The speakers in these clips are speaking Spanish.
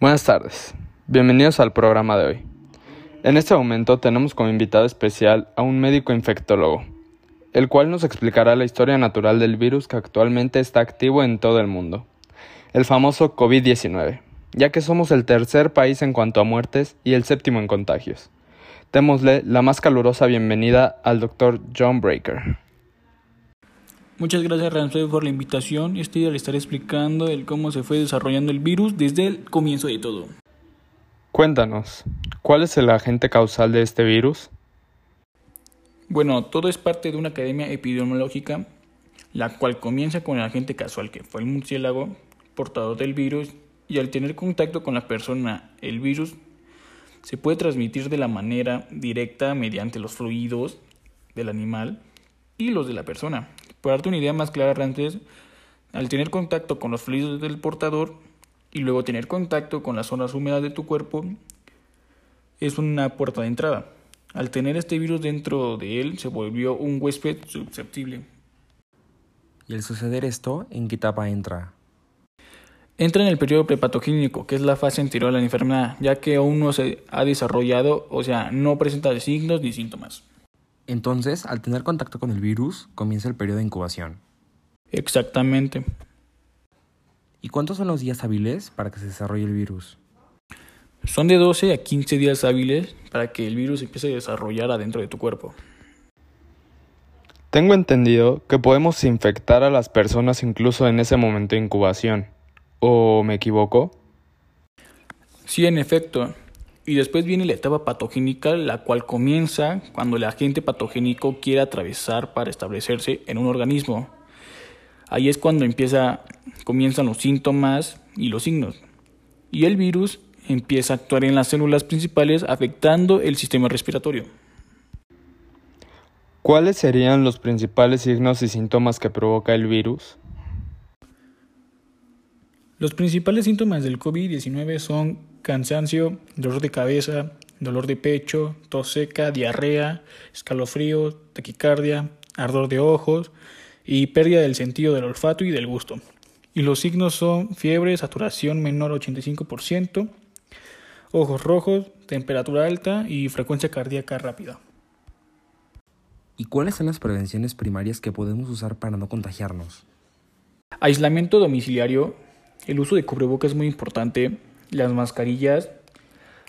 Buenas tardes, bienvenidos al programa de hoy. En este momento tenemos como invitado especial a un médico infectólogo, el cual nos explicará la historia natural del virus que actualmente está activo en todo el mundo, el famoso COVID-19, ya que somos el tercer país en cuanto a muertes y el séptimo en contagios. Démosle la más calurosa bienvenida al doctor John Breaker. Muchas gracias Ramsey por la invitación. Este día le estaré explicando el cómo se fue desarrollando el virus desde el comienzo de todo. Cuéntanos, ¿cuál es el agente causal de este virus? Bueno, todo es parte de una academia epidemiológica, la cual comienza con el agente casual que fue el murciélago, portador del virus, y al tener contacto con la persona, el virus se puede transmitir de la manera directa mediante los fluidos del animal y los de la persona. Para darte una idea más clara antes, al tener contacto con los fluidos del portador y luego tener contacto con las zonas húmedas de tu cuerpo, es una puerta de entrada. Al tener este virus dentro de él, se volvió un huésped susceptible. Y al suceder esto, ¿en qué etapa entra? Entra en el periodo prepatogénico, que es la fase anterior a la enfermedad, ya que aún no se ha desarrollado, o sea, no presenta signos ni síntomas. Entonces, al tener contacto con el virus, comienza el periodo de incubación. Exactamente. ¿Y cuántos son los días hábiles para que se desarrolle el virus? Son de 12 a 15 días hábiles para que el virus empiece a desarrollar adentro de tu cuerpo. Tengo entendido que podemos infectar a las personas incluso en ese momento de incubación. ¿O me equivoco? Sí, en efecto. Y después viene la etapa patogénica, la cual comienza cuando el agente patogénico quiere atravesar para establecerse en un organismo. Ahí es cuando empieza, comienzan los síntomas y los signos. Y el virus empieza a actuar en las células principales afectando el sistema respiratorio. ¿Cuáles serían los principales signos y síntomas que provoca el virus? Los principales síntomas del COVID-19 son cansancio, dolor de cabeza, dolor de pecho, tos seca, diarrea, escalofrío, taquicardia, ardor de ojos y pérdida del sentido del olfato y del gusto. Y los signos son fiebre, saturación menor a 85%, ojos rojos, temperatura alta y frecuencia cardíaca rápida. ¿Y cuáles son las prevenciones primarias que podemos usar para no contagiarnos? Aislamiento domiciliario, el uso de cubrebocas es muy importante, las mascarillas,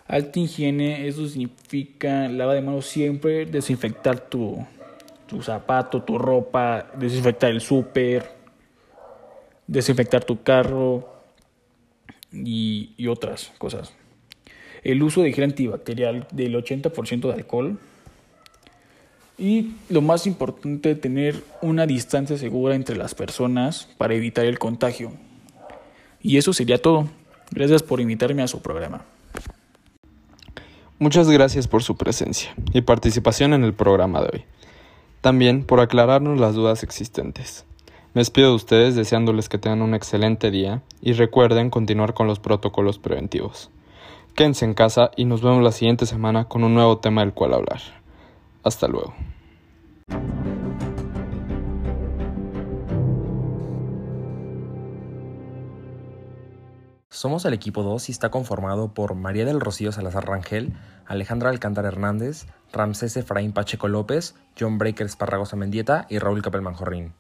alta higiene, eso significa lava de manos siempre, desinfectar tu, tu zapato, tu ropa, desinfectar el súper, desinfectar tu carro y, y, otras cosas. El uso de gel antibacterial del 80% de alcohol. Y lo más importante, tener una distancia segura entre las personas para evitar el contagio. Y eso sería todo. Gracias por invitarme a su programa. Muchas gracias por su presencia y participación en el programa de hoy. También por aclararnos las dudas existentes. Me despido de ustedes deseándoles que tengan un excelente día y recuerden continuar con los protocolos preventivos. Quédense en casa y nos vemos la siguiente semana con un nuevo tema del cual hablar. Hasta luego. Somos el equipo 2 y está conformado por María del Rocío Salazar Rangel, Alejandra Alcántara Hernández, Ramsés Efraín Pacheco López, John Breaker Esparragosa Mendieta y Raúl Capel Manjorrín.